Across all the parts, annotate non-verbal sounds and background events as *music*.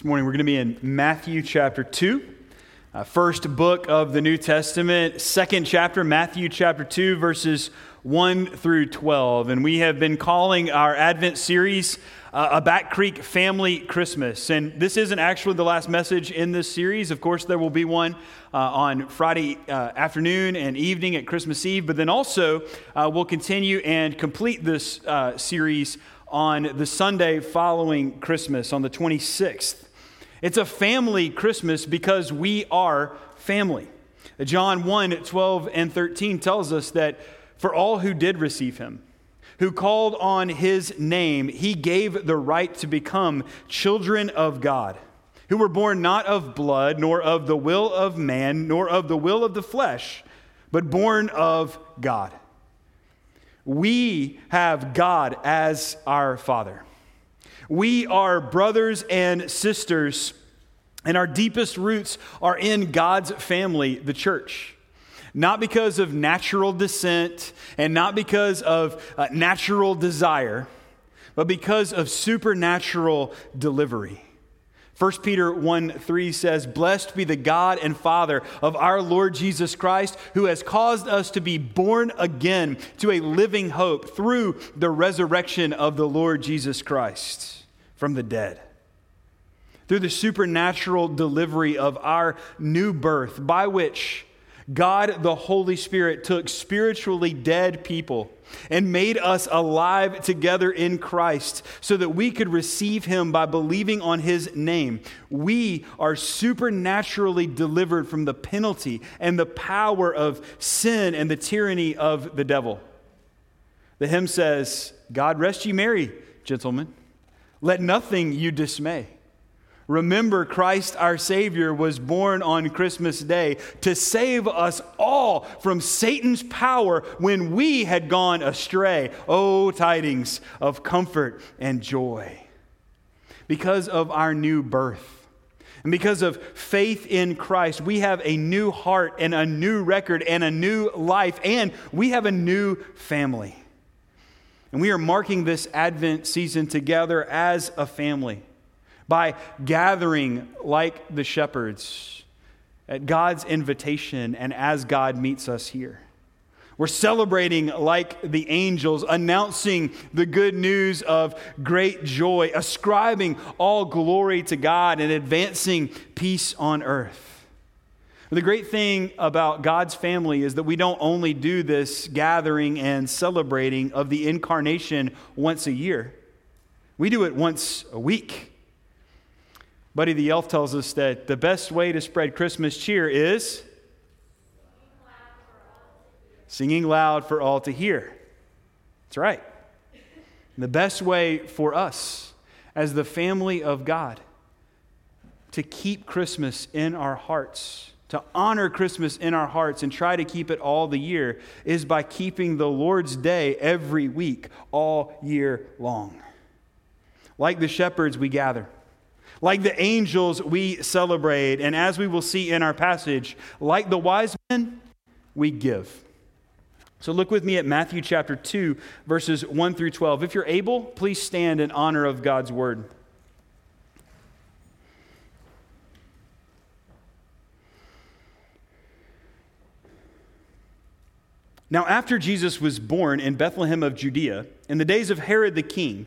This morning we're going to be in Matthew chapter 2, uh, first book of the New Testament, second chapter, Matthew chapter 2, verses 1 through 12. And we have been calling our Advent series uh, a Back Creek Family Christmas. And this isn't actually the last message in this series. Of course, there will be one uh, on Friday uh, afternoon and evening at Christmas Eve, but then also uh, we'll continue and complete this uh, series on the Sunday following Christmas, on the 26th. It's a family Christmas because we are family. John 1 12 and 13 tells us that for all who did receive him, who called on his name, he gave the right to become children of God, who were born not of blood, nor of the will of man, nor of the will of the flesh, but born of God. We have God as our Father. We are brothers and sisters, and our deepest roots are in God's family, the church. Not because of natural descent and not because of uh, natural desire, but because of supernatural delivery. 1 Peter 1 3 says, Blessed be the God and Father of our Lord Jesus Christ, who has caused us to be born again to a living hope through the resurrection of the Lord Jesus Christ from the dead. Through the supernatural delivery of our new birth, by which God the Holy Spirit took spiritually dead people and made us alive together in Christ so that we could receive him by believing on his name. We are supernaturally delivered from the penalty and the power of sin and the tyranny of the devil. The hymn says, God rest ye merry, gentlemen. Let nothing you dismay. Remember, Christ our Savior was born on Christmas Day to save us all from Satan's power when we had gone astray. Oh, tidings of comfort and joy. Because of our new birth. And because of faith in Christ, we have a new heart and a new record and a new life, and we have a new family. And we are marking this Advent season together as a family by gathering like the shepherds at God's invitation and as God meets us here. We're celebrating like the angels, announcing the good news of great joy, ascribing all glory to God, and advancing peace on earth. The great thing about God's family is that we don't only do this gathering and celebrating of the incarnation once a year, we do it once a week. Buddy the Elf tells us that the best way to spread Christmas cheer is singing loud for all to hear. That's right. the best way for us as the family of God to keep Christmas in our hearts, to honor Christmas in our hearts and try to keep it all the year is by keeping the Lord's day every week, all year long. Like the shepherds, we gather. Like the angels, we celebrate. And as we will see in our passage, like the wise men, we give. So look with me at Matthew chapter 2, verses 1 through 12. If you're able, please stand in honor of God's word. Now, after Jesus was born in Bethlehem of Judea, in the days of Herod the king,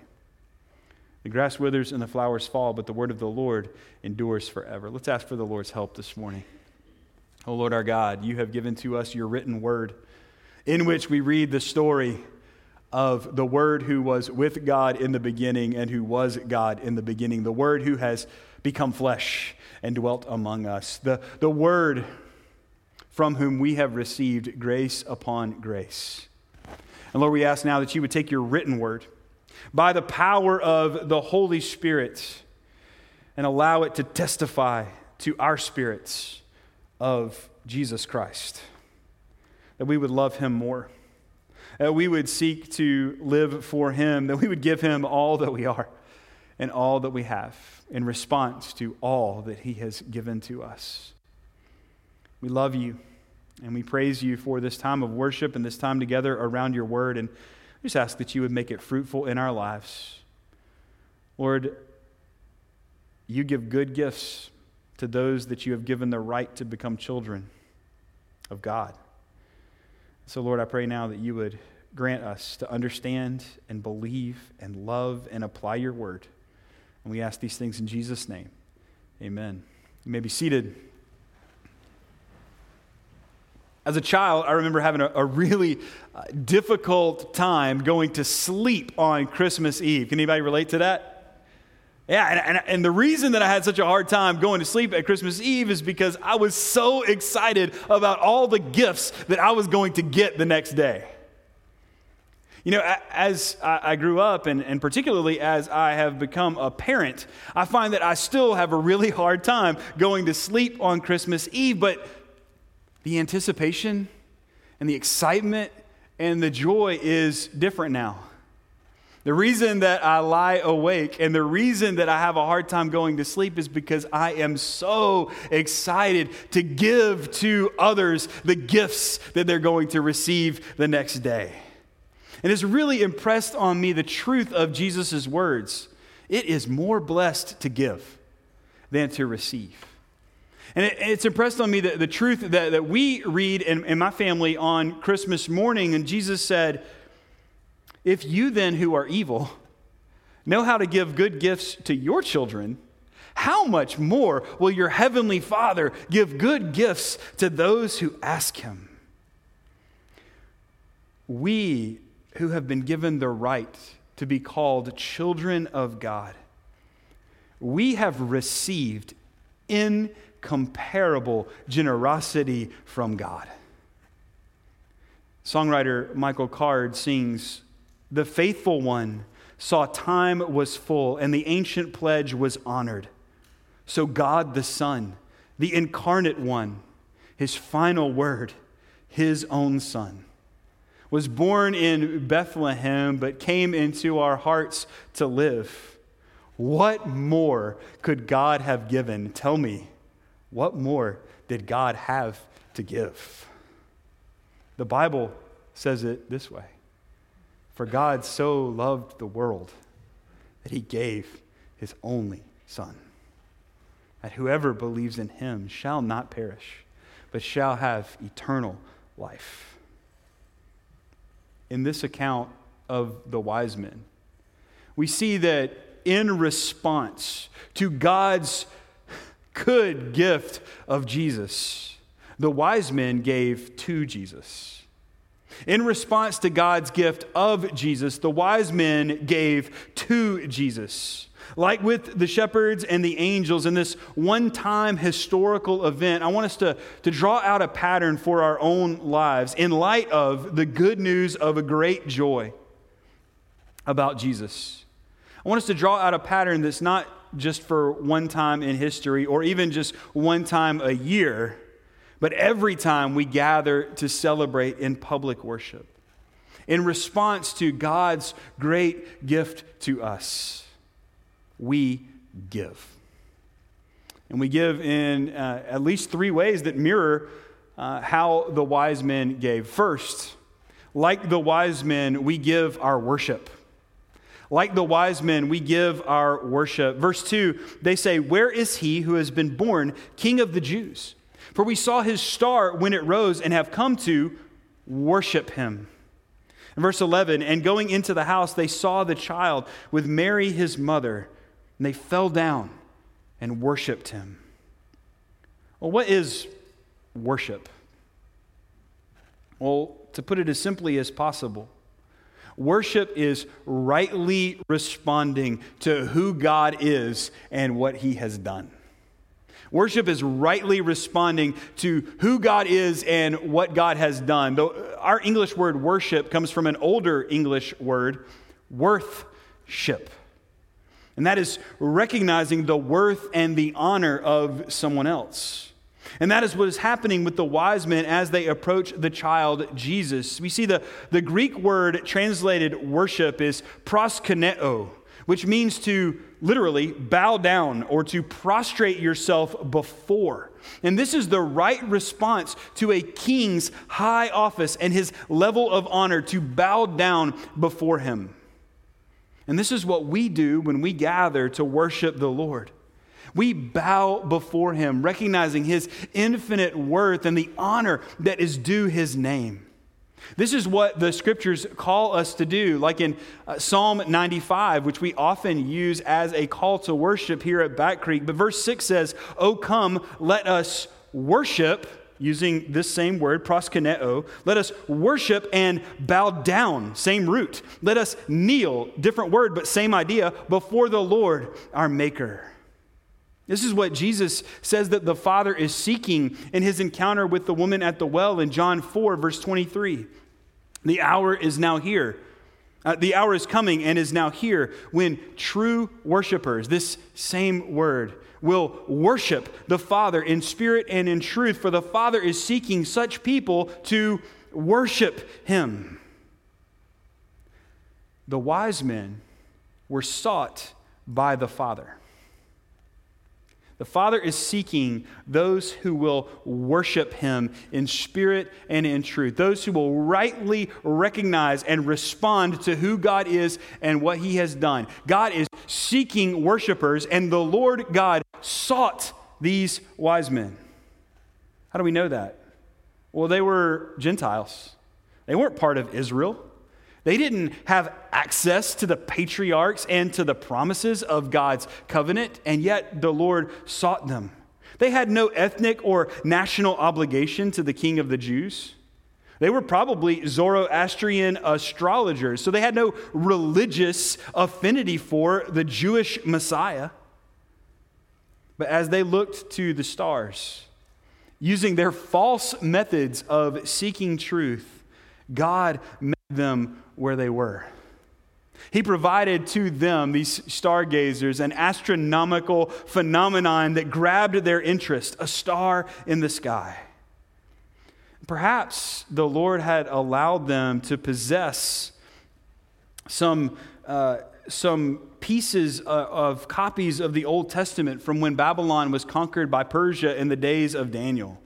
The grass withers and the flowers fall, but the word of the Lord endures forever. Let's ask for the Lord's help this morning. Oh Lord our God, you have given to us your written word in which we read the story of the Word who was with God in the beginning and who was God in the beginning, the Word who has become flesh and dwelt among us, the, the Word from whom we have received grace upon grace. And Lord, we ask now that you would take your written Word by the power of the Holy Spirit and allow it to testify to our spirits of Jesus Christ, that we would love him more, that we would seek to live for him, that we would give him all that we are and all that we have in response to all that he has given to us. We love you and we praise you for this time of worship and this time together around your word. And just ask that you would make it fruitful in our lives. Lord, you give good gifts to those that you have given the right to become children of God. So, Lord, I pray now that you would grant us to understand and believe and love and apply your word. And we ask these things in Jesus' name. Amen. You may be seated. As a child, I remember having a, a really uh, difficult time going to sleep on Christmas Eve. Can anybody relate to that? Yeah, and, and, and, the reason that I had such a hard time going to sleep at Christmas Eve is because I was so excited about all the gifts that I was going to get the next day. You know, as I grew up, and, and particularly as I have become a parent, I find that I still have a really hard time going to sleep on Christmas Eve, but the anticipation and the excitement and the joy is different now. The reason that I lie awake and the reason that I have a hard time going to sleep is because I am so excited to give to others the gifts that they're going to receive the next day. And it's really impressed on me the truth of Jesus' words. It is more blessed to give than to receive. And it, it's impressed on me that the truth that, that we read in, in my family on Christmas morning, and Jesus said, If you then who are evil know how to give good gifts to your children, how much more will your heavenly Father give good gifts to those who ask him? We who have been given the right to be called children of God, we have received in incomparable generosity from God. Songwriter Michael Card sings The faithful one saw time was full and the ancient pledge was honored. So God the Son, the incarnate one, his final word, his own Son, was born in Bethlehem but came into our hearts to live. What more could God have given? Tell me. What more did God have to give? The Bible says it this way For God so loved the world that he gave his only Son, that whoever believes in him shall not perish, but shall have eternal life. In this account of the wise men, we see that in response to God's good gift of Jesus, the wise men gave to Jesus. In response to God's gift of Jesus, the wise men gave to Jesus. Like with the shepherds and the angels in this one time historical event, I want us to, to draw out a pattern for our own lives in light of the good news of a great joy about Jesus. I want us to draw out a pattern that's not just for one time in history or even just one time a year, but every time we gather to celebrate in public worship. in response to God's great gift to us. We give. And we give in uh, at least three ways that mirror uh, how the wise men gave. First, like the wise men, we give our worship. Like the wise men, we give our worship. Verse 2, they say, Where is he who has been born king of the Jews? For we saw his star when it rose and have come to worship him. Verse 11, and going into the house, they saw the child with Mary his mother, and they fell down and worshiped him. Well, what is worship? Well, to put it as simply as possible, worship is rightly responding to who God is and what he has done. Worship is rightly responding to who God is and what God has done. Uh, our English word worship comes from an older English word, worthship. And that is recognizing the worth and the honor of someone else. And that is what is happening with the wise men as they approach the child Jesus. We see the, the Greek word translated worship is proskuneo, which means to literally bow down or to prostrate yourself before. And this is the right response to a king's high office and his level of honor to bow down before him. And this is what we do when we gather to worship the Lord. We bow before him, recognizing his infinite worth and the honor that is due his name. This is what the scriptures call us to do, like in uh, Psalm 95, which we often use as a call to worship here at Back Creek. But verse 6 says, Oh, come, let us worship using this same word, proskuneo. Let us worship and bow down, same root. Let us kneel, different word, but same idea, before the Lord our Maker. This is what Jesus says that the Father is seeking in his encounter with the woman at the well in John 4, verse 23. The hour is now here. Uh, the hour is coming and is now here when true worshipers, this same word, will worship the Father in spirit and in truth, for the Father is seeking such people to worship Him. The wise men were sought by the Father. The Father is seeking those who will worship Him in spirit and in truth, those who will rightly recognize and respond to who God is and what He has done. God is seeking worshipers, and the Lord God sought these wise men. How do we know that? Well, they were Gentiles, they weren't part of Israel. They didn't have access to the patriarchs and to the promises of God's covenant, and yet the Lord sought them. They had no ethnic or national obligation to the king of the Jews. They were probably Zoroastrian astrologers, so they had no religious affinity for the Jewish Messiah. But as they looked to the stars, using their false methods of seeking truth, God met them where they were. He provided to them, these stargazers, an astronomical phenomenon that grabbed their interest a star in the sky. Perhaps the Lord had allowed them to possess some, uh, some pieces uh, of copies of the Old Testament from when Babylon was conquered by Persia in the days of Daniel.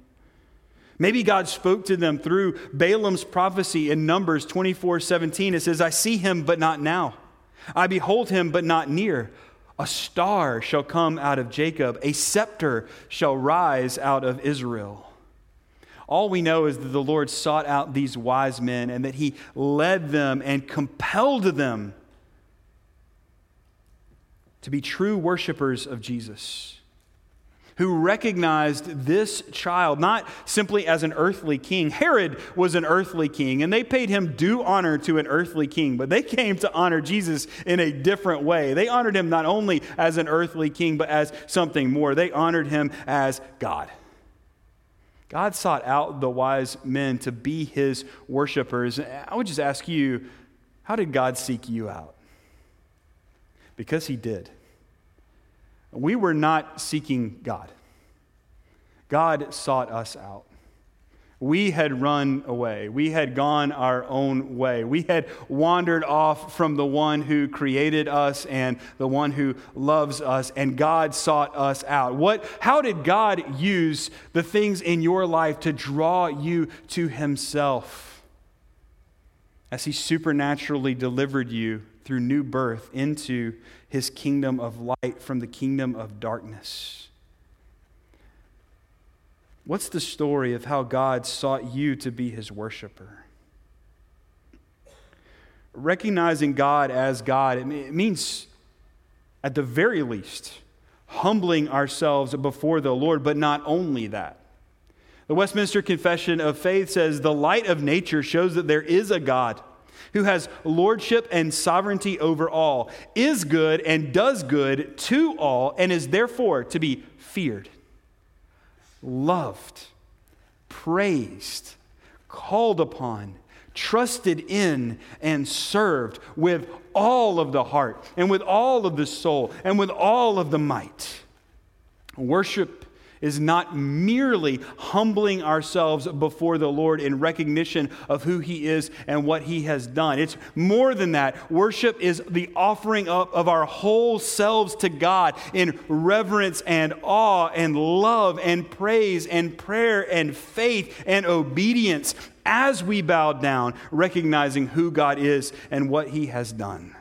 Maybe God spoke to them through Balaam's prophecy in Numbers 24 17. It says, I see him, but not now. I behold him, but not near. A star shall come out of Jacob, a scepter shall rise out of Israel. All we know is that the Lord sought out these wise men and that he led them and compelled them to be true worshipers of Jesus who recognized this child not simply as an earthly king. Herod was an earthly king, and they paid him due honor to an earthly king, but they *laughs* came to honor Jesus in a different way. They honored him not only as an earthly king, but as something more. They honored him as God. God sought out the wise men to be his worshipers. I would just ask you, how did God seek you out? Because he did. We were not seeking God, God sought us out. We had run away. We had gone our own way. We had wandered off from the one who created us and the one who loves us, and God sought us out. What, how did God use the things in your life to draw you to Himself? As He supernaturally delivered you through new birth into His kingdom of light from the kingdom of darkness. What's the story of how God sought you to be his worshiper? Recognizing God as God, it means, at the very least, humbling ourselves before the Lord, but not only that. The Westminster Confession of Faith says the light of nature shows that there is a God who has lordship and sovereignty over all, is good and does good to all, and is therefore to be feared loved, praised, called upon, trusted in, and served with all of the heart and with all of the soul and with all of the might. Worship is not merely humbling ourselves before the Lord in recognition of who He is and what He has done. It's more than that. Worship is the offering up of our whole selves to God in reverence and awe and love and praise and prayer and faith and obedience as we bow down, recognizing who God is and what He has done.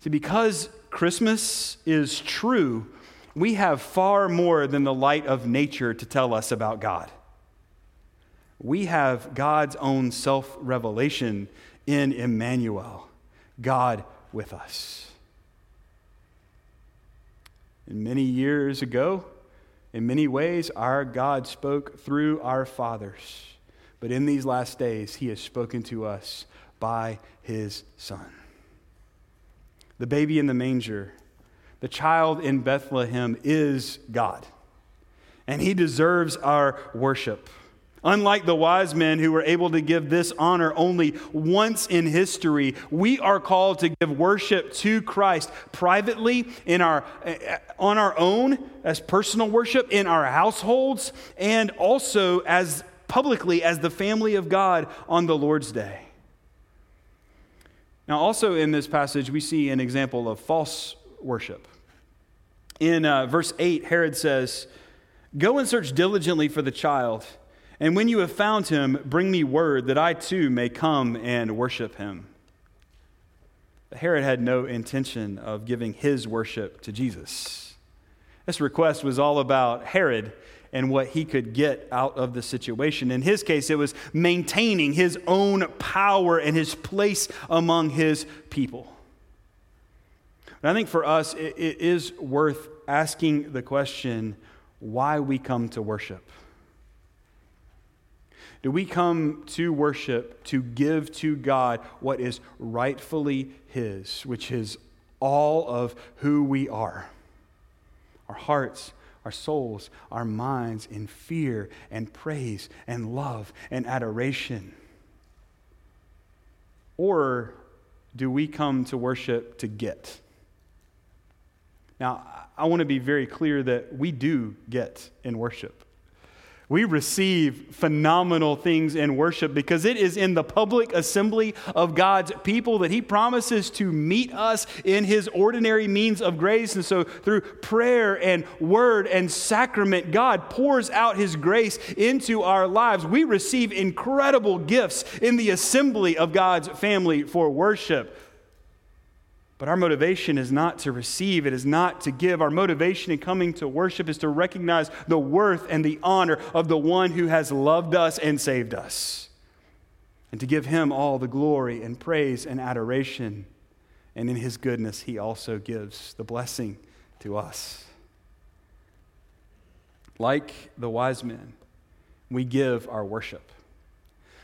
See, because Christmas is true, we have far more than the light of nature to tell us about God. We have God's own self revelation in Emmanuel, God with us. And many years ago, in many ways, our God spoke through our fathers. But in these last days, he has spoken to us by his Son. The baby in the manger the child in Bethlehem is God, and he deserves our worship. Unlike the wise men who were able to give this honor only once in history, we are called to give worship to Christ privately in our, on our own as personal worship in our households and also as publicly as the family of God on the Lord's day. Now, also in this passage, we see an example of false worship. In uh, verse 8, Herod says, Go and search diligently for the child, and when you have found him, bring me word that I too may come and worship him. But Herod had no intention of giving his worship to Jesus. This request was all about Herod and what he could get out of the situation. In his case, it was maintaining his own power and his place among his people. But I think for us, it, it is worth asking the question why we come to worship. Do we come to worship to give to God what is rightfully His, which is all of who we are? Our hearts, our souls, our minds in fear and praise and love and adoration? Or do we come to worship to get? Now, I want to be very clear that we do get in worship. We receive phenomenal things in worship because it is in the public assembly of God's people that He promises to meet us in His ordinary means of grace. And so, through prayer and word and sacrament, God pours out His grace into our lives. We receive incredible gifts in the assembly of God's family for worship. But our motivation is not to receive, it is not to give. Our motivation in coming to worship is to recognize the worth and the honor of the one who has loved us and saved us, and to give him all the glory and praise and adoration. And in his goodness, he also gives the blessing to us. Like the wise men, we give our worship.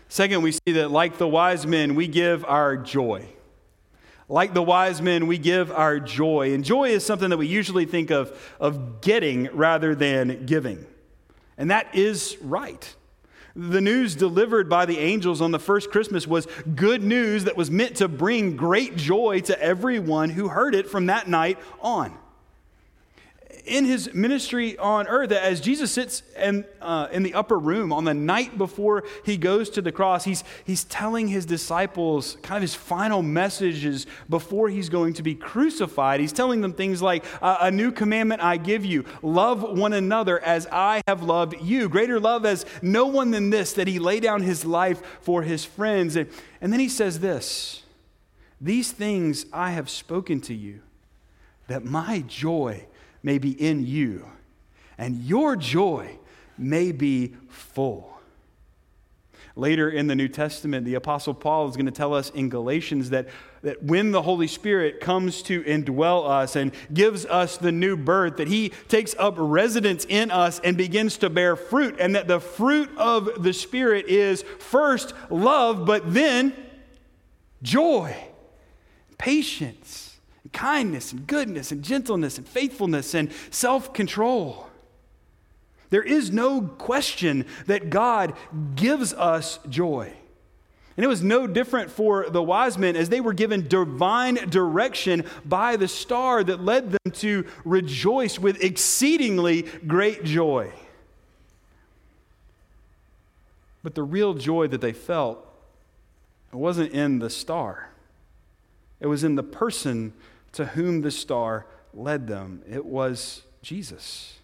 Second, we see that like the wise men, we give our joy. Like the wise men, we give our joy. And joy is something that we usually think of, of getting rather than giving. And that is right. The news delivered by the angels on the first Christmas was good news that was meant to bring great joy to everyone who heard it from that night on. In his ministry on earth, as Jesus sits in, uh, in the upper room on the night before he goes to the cross, he's, he's telling his disciples kind of his final messages before he's going to be crucified. He's telling them things like, A new commandment I give you love one another as I have loved you. Greater love as no one than this, that he lay down his life for his friends. And, and then he says this These things I have spoken to you, that my joy may be in you, and your joy may be full. Later in the New Testament, the Apostle Paul is going to tell us in Galatians that, that when the Holy Spirit comes to indwell us and gives us the new birth, that he takes up residence in us and begins to bear fruit, and that the fruit of the Spirit is first love, but then joy, patience kindness and goodness and gentleness and faithfulness and self control. There is no question that God gives us joy. And it was no different for the wise men as they were given divine direction by the star that led them to rejoice with exceedingly great joy. But the real joy that they felt wasn't in the star, it was in the person to whom the star led them. It was Jesus.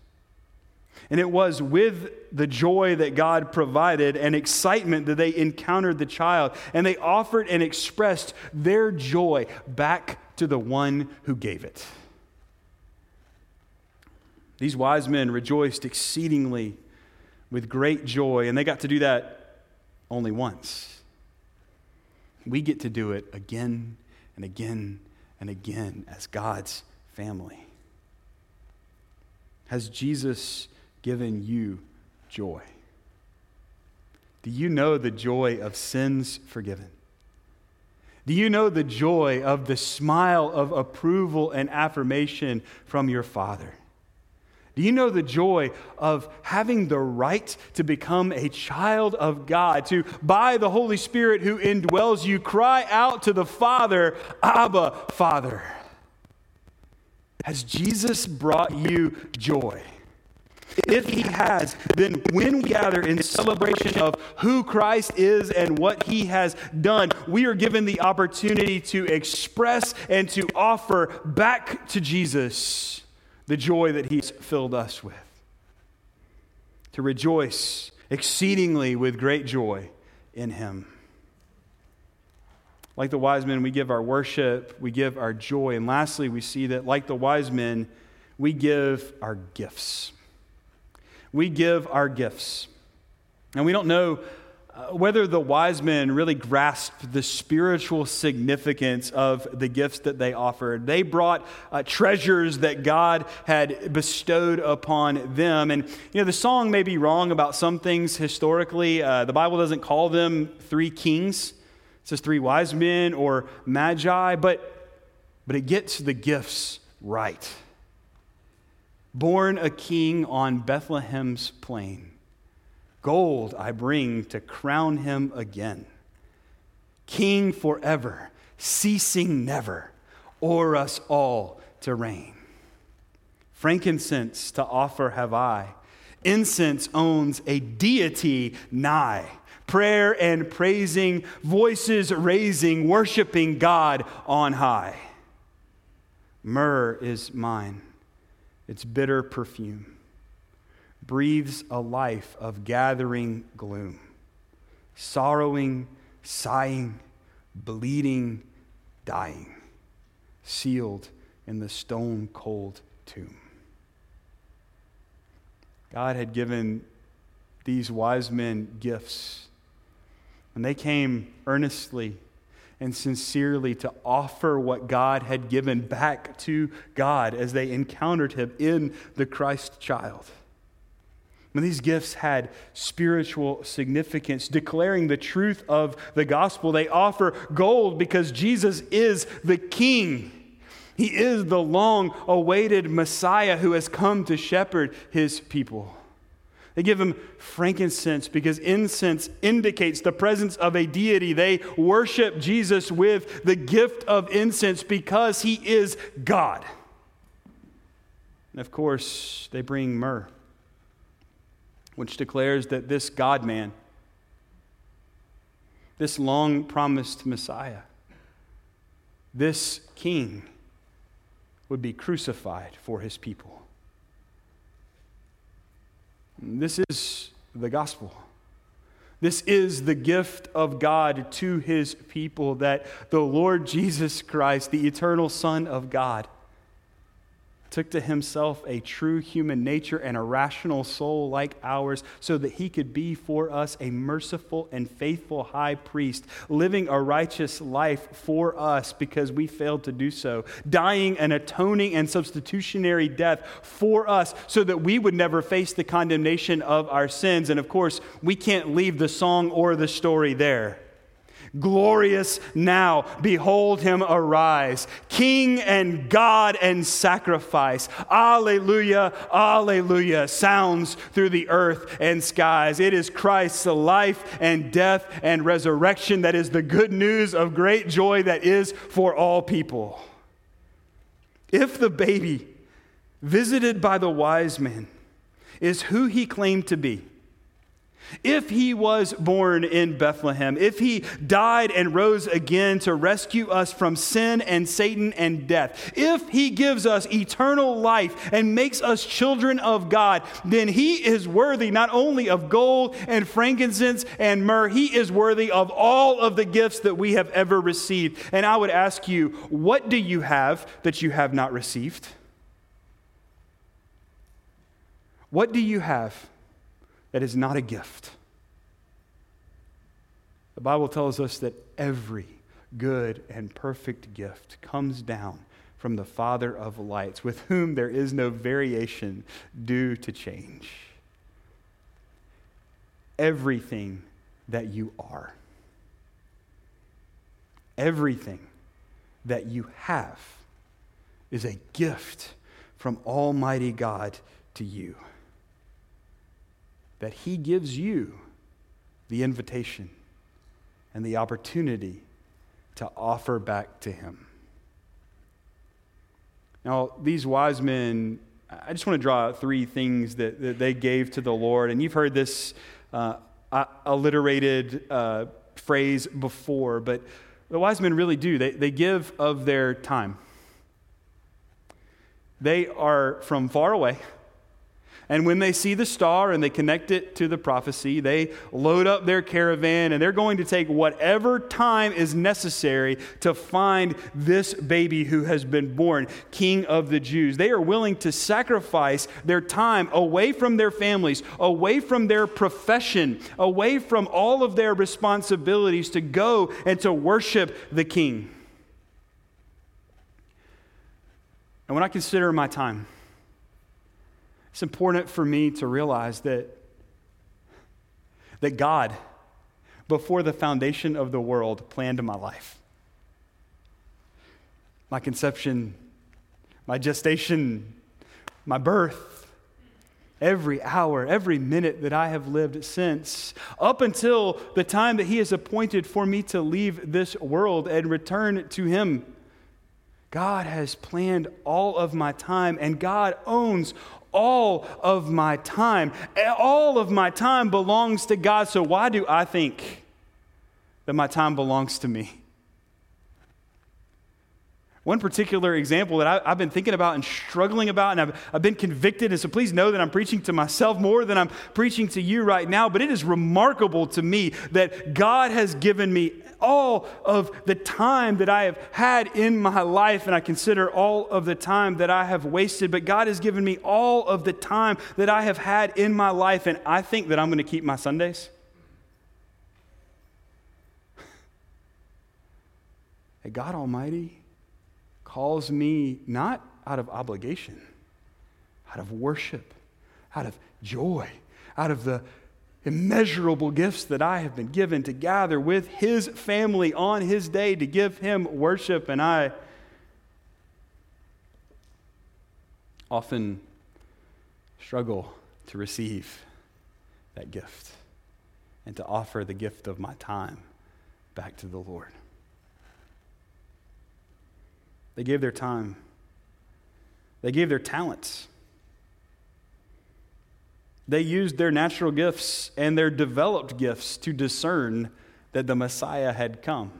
And it was with the joy that God provided and excitement that they encountered the child. And they offered and expressed their joy back to the one who gave it. These wise men rejoiced exceedingly with great joy, and they got to do that only once. We get to do it again and again and again as God's family? Has Jesus given you joy? Do you know the joy of sins forgiven? Do you know the joy of the smile of approval and affirmation from your Father? Do you know the joy of having the right to become a child of God, to, by the Holy Spirit who indwells you, cry out to the Father, Abba, Father? Has Jesus brought you joy? If he has, then when we gather in celebration of who Christ is and what he has done, we are given the opportunity to express and to offer back to Jesus the joy that He's filled us with. To rejoice exceedingly with great joy in Him. Like the wise men, we give our worship, we give our joy. And lastly, we see that, like the wise men, we give our gifts. We give our gifts. And we don't know whether the wise men really grasped the spiritual significance of the gifts that they offered. They brought uh, treasures that God had bestowed upon them. And, you know, the song may be wrong about some things historically. Uh, the Bible doesn't call them three kings, it says three wise men or magi, but, but it gets the gifts right. Born a king on Bethlehem's plain Gold I bring to crown him again. King forever, ceasing never, o'er us all to reign. Frankincense to offer have I. Incense owns a deity nigh. Prayer and praising, voices raising, worshiping God on high. Myrrh is mine, its bitter perfume breathes a life of gathering gloom, sorrowing, sighing, bleeding, dying, sealed in the stone cold tomb. God had given these wise men gifts, and they came earnestly and sincerely to offer what God had given back to God as they encountered Him in the Christ child. These gifts had spiritual significance, declaring the truth of the gospel. They offer gold because Jesus is the King. He is the long awaited Messiah who has come to shepherd his people. They give him frankincense because incense indicates the presence of a deity. They worship Jesus with the gift of incense because he is God. And of course, they bring myrrh, which declares that this God man, this long promised Messiah, this king, would be crucified for his people. This is the gospel. This is the gift of God to his people that the Lord Jesus Christ, the eternal Son of God, took to himself a true human nature and a rational soul like ours so that he could be for us a merciful and faithful high priest, living a righteous life for us because we failed to do so, dying an atoning and substitutionary death for us so that we would never face the condemnation of our sins. And of course, we can't leave the song or the story there. Glorious now, behold him arise, King and God and sacrifice. Alleluia, alleluia, sounds through the earth and skies. It is Christ's life and death and resurrection that is the good news of great joy that is for all people. If the baby visited by the wise men is who he claimed to be, if he was born in Bethlehem, if he died and rose again to rescue us from sin and Satan and death, if he gives us eternal life and makes us children of God, then he is worthy not only of gold and frankincense and myrrh, he is worthy of all of the gifts that we have ever received. And I would ask you, what do you have that you have not received? What do you have? That is not a gift. The Bible tells us that every good and perfect gift comes down from the Father of lights, with whom there is no variation due to change. Everything that you are, everything that you have, is a gift from Almighty God to you that He gives you the invitation and the opportunity to offer back to Him. Now, these wise men, I just want to draw out three things that, that they gave to the Lord. And you've heard this uh, alliterated uh, phrase before, but the wise men really do. They, they give of their time. They are from far away. And when they see the star and they connect it to the prophecy, they load up their caravan and they're going to take whatever time is necessary to find this baby who has been born, King of the Jews. They are willing to sacrifice their time away from their families, away from their profession, away from all of their responsibilities to go and to worship the King. And when I consider my time, it's important for me to realize that, that God, before the foundation of the world, planned my life. My conception, my gestation, my birth, every hour, every minute that I have lived since, up until the time that He has appointed for me to leave this world and return to Him. God has planned all of my time, and God owns all of my time. All of my time belongs to God. So why do I think that my time belongs to me? One particular example that I, have been thinking about and struggling about, and I've, I've been convicted, and so please know that I'm preaching to myself more than I'm preaching to you right now, but it is remarkable to me that God has given me all of the time that I have had in my life, and I consider all of the time that I have wasted, but God has given me all of the time that I have had in my life, and I think that I'm going to keep my Sundays. *laughs* God Almighty calls me not out of obligation, out of worship, out of joy, out of the immeasurable gifts that I have been given to gather with His family on His day to give Him worship. And I often struggle to receive that gift and to offer the gift of my time back to the Lord. They gave their time, they gave their talents, They used their natural gifts and their developed gifts to discern that the Messiah had come.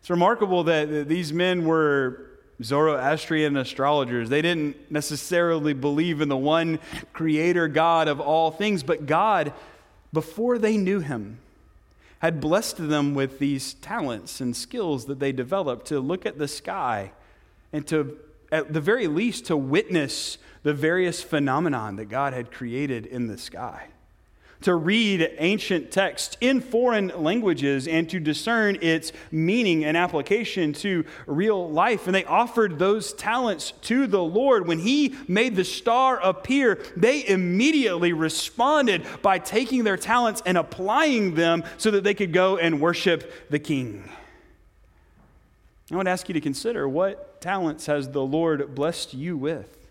It's remarkable that these men were Zoroastrian astrologers. They didn't necessarily believe in the one creator God of all things, but God, before they knew him, had blessed them with these talents and skills that they developed to look at the sky and to, at the very least, to witness the various phenomenon that God had created in the sky to read ancient texts in foreign languages and to discern its meaning and application to real life. And they offered those talents to the Lord. When He made the star appear, they immediately responded by taking their talents and applying them so that they could go and worship the King. I want to ask you to consider what talents has the Lord blessed you with?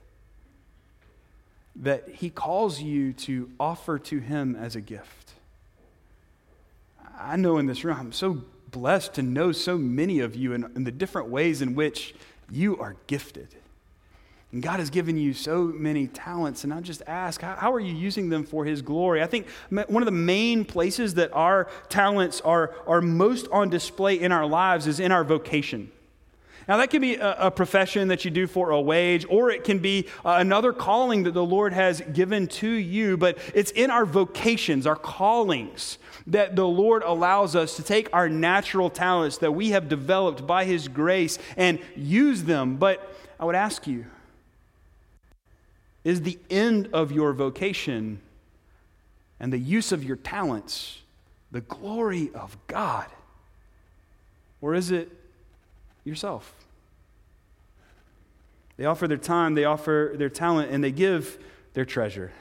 that he calls you to offer to him as a gift. I know in this room, I'm so blessed to know so many of you and, in the different ways in which you are gifted. And God has given you so many talents. And I just ask, how, how, are you using them for His glory? I think one of the main places that our talents are, are most on display in our lives is in our vocation. Now, that can be a, a, profession that you do for a wage, or it can be uh, another calling that the Lord has given to you, but it's in our vocations, our callings, that the Lord allows us to take our natural talents that we have developed by His grace and use them. But I would ask you is the end of your vocation and the use of your talents the glory of God? Or is it yourself. They offer their time, they offer their talent, and they give their treasure.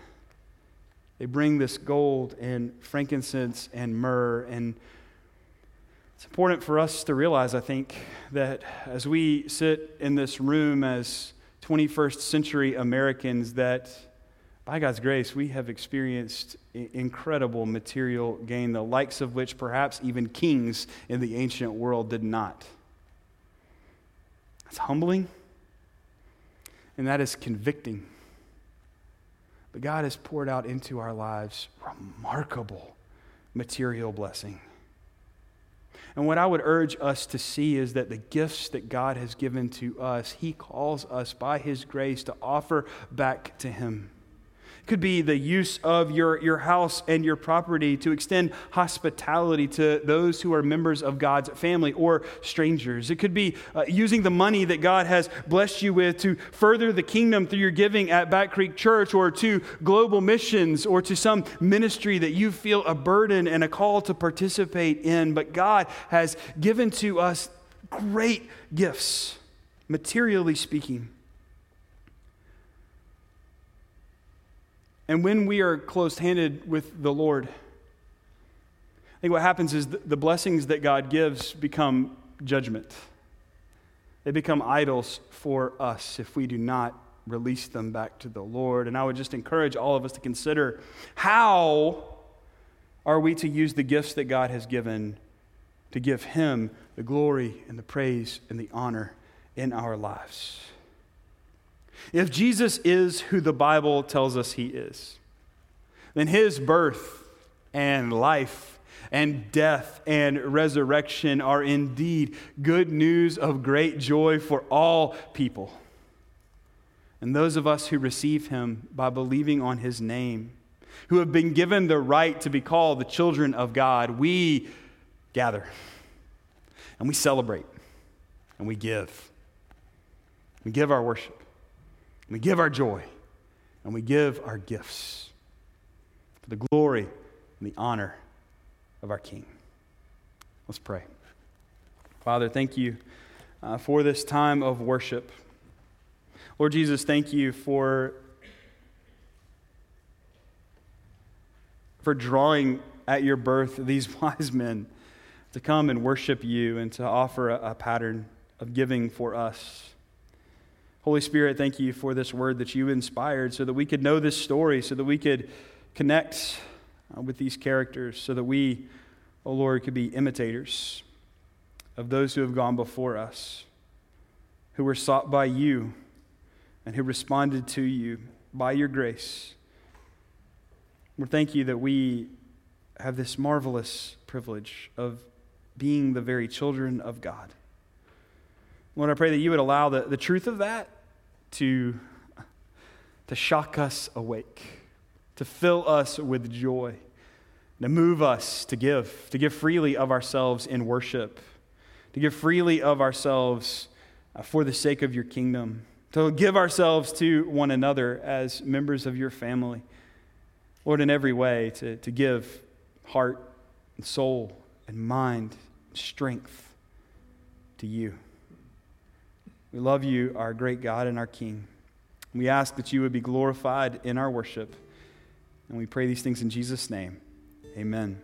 They bring this gold and frankincense and myrrh. And it's important for us to realize, I think, that as we sit in this room as 21st century Americans, that by God's grace, we have experienced incredible material gain, the likes of which perhaps even kings in the ancient world did not. It's humbling and that is convicting. But God has poured out into our lives remarkable material blessing. And what I would urge us to see is that the gifts that God has given to us, He calls us by His grace to offer back to Him could be the use of your, your house and your property to extend hospitality to those who are members of God's family or strangers. It could be uh, using the money that God has blessed you with to further the kingdom through your giving at Back Creek Church or to global missions or to some ministry that you feel a burden and a call to participate in. But God has given to us great gifts, materially speaking. And when we are close handed with the Lord, I think what happens is the blessings that God gives become judgment. They become idols for us if we do not release them back to the Lord. And I would just encourage all of us to consider how are we to use the gifts that God has given to give Him the glory and the praise and the honor in our lives. If Jesus is who the Bible tells us he is, then his birth and life and death and resurrection are indeed good news of great joy for all people. And those of us who receive him by believing on his name, who have been given the right to be called the children of God, we gather and we celebrate and we give. We give our worship. We give our joy and we give our gifts for the glory and the honor of our King. Let's pray. Father, thank you uh, for this time of worship. Lord Jesus, thank you for, for drawing at your birth these *laughs* wise men to come and worship you and to offer a, a pattern of giving for us. Holy Spirit, thank you for this word that you inspired so that we could know this story, so that we could connect uh, with these characters, so that we, oh Lord, could be imitators of those who have gone before us, who were sought by you and who responded to you by your grace We thank you that we have this marvelous privilege of being the very children of God. Lord, I pray that you would allow the, the truth of that to, to shock us awake, to fill us with joy, to move us to give, to give freely of ourselves in worship, to give freely of ourselves uh, for the sake of your kingdom, to give ourselves to one another as members of your family. Lord, in every way, to, to give heart and soul and mind and strength to you. We love you, our great God and our King. We ask that you would be glorified in our worship. And we pray these things in Jesus' name. Amen.